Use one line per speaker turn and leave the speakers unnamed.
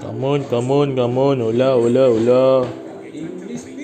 come on come on come on. Hola hola hola.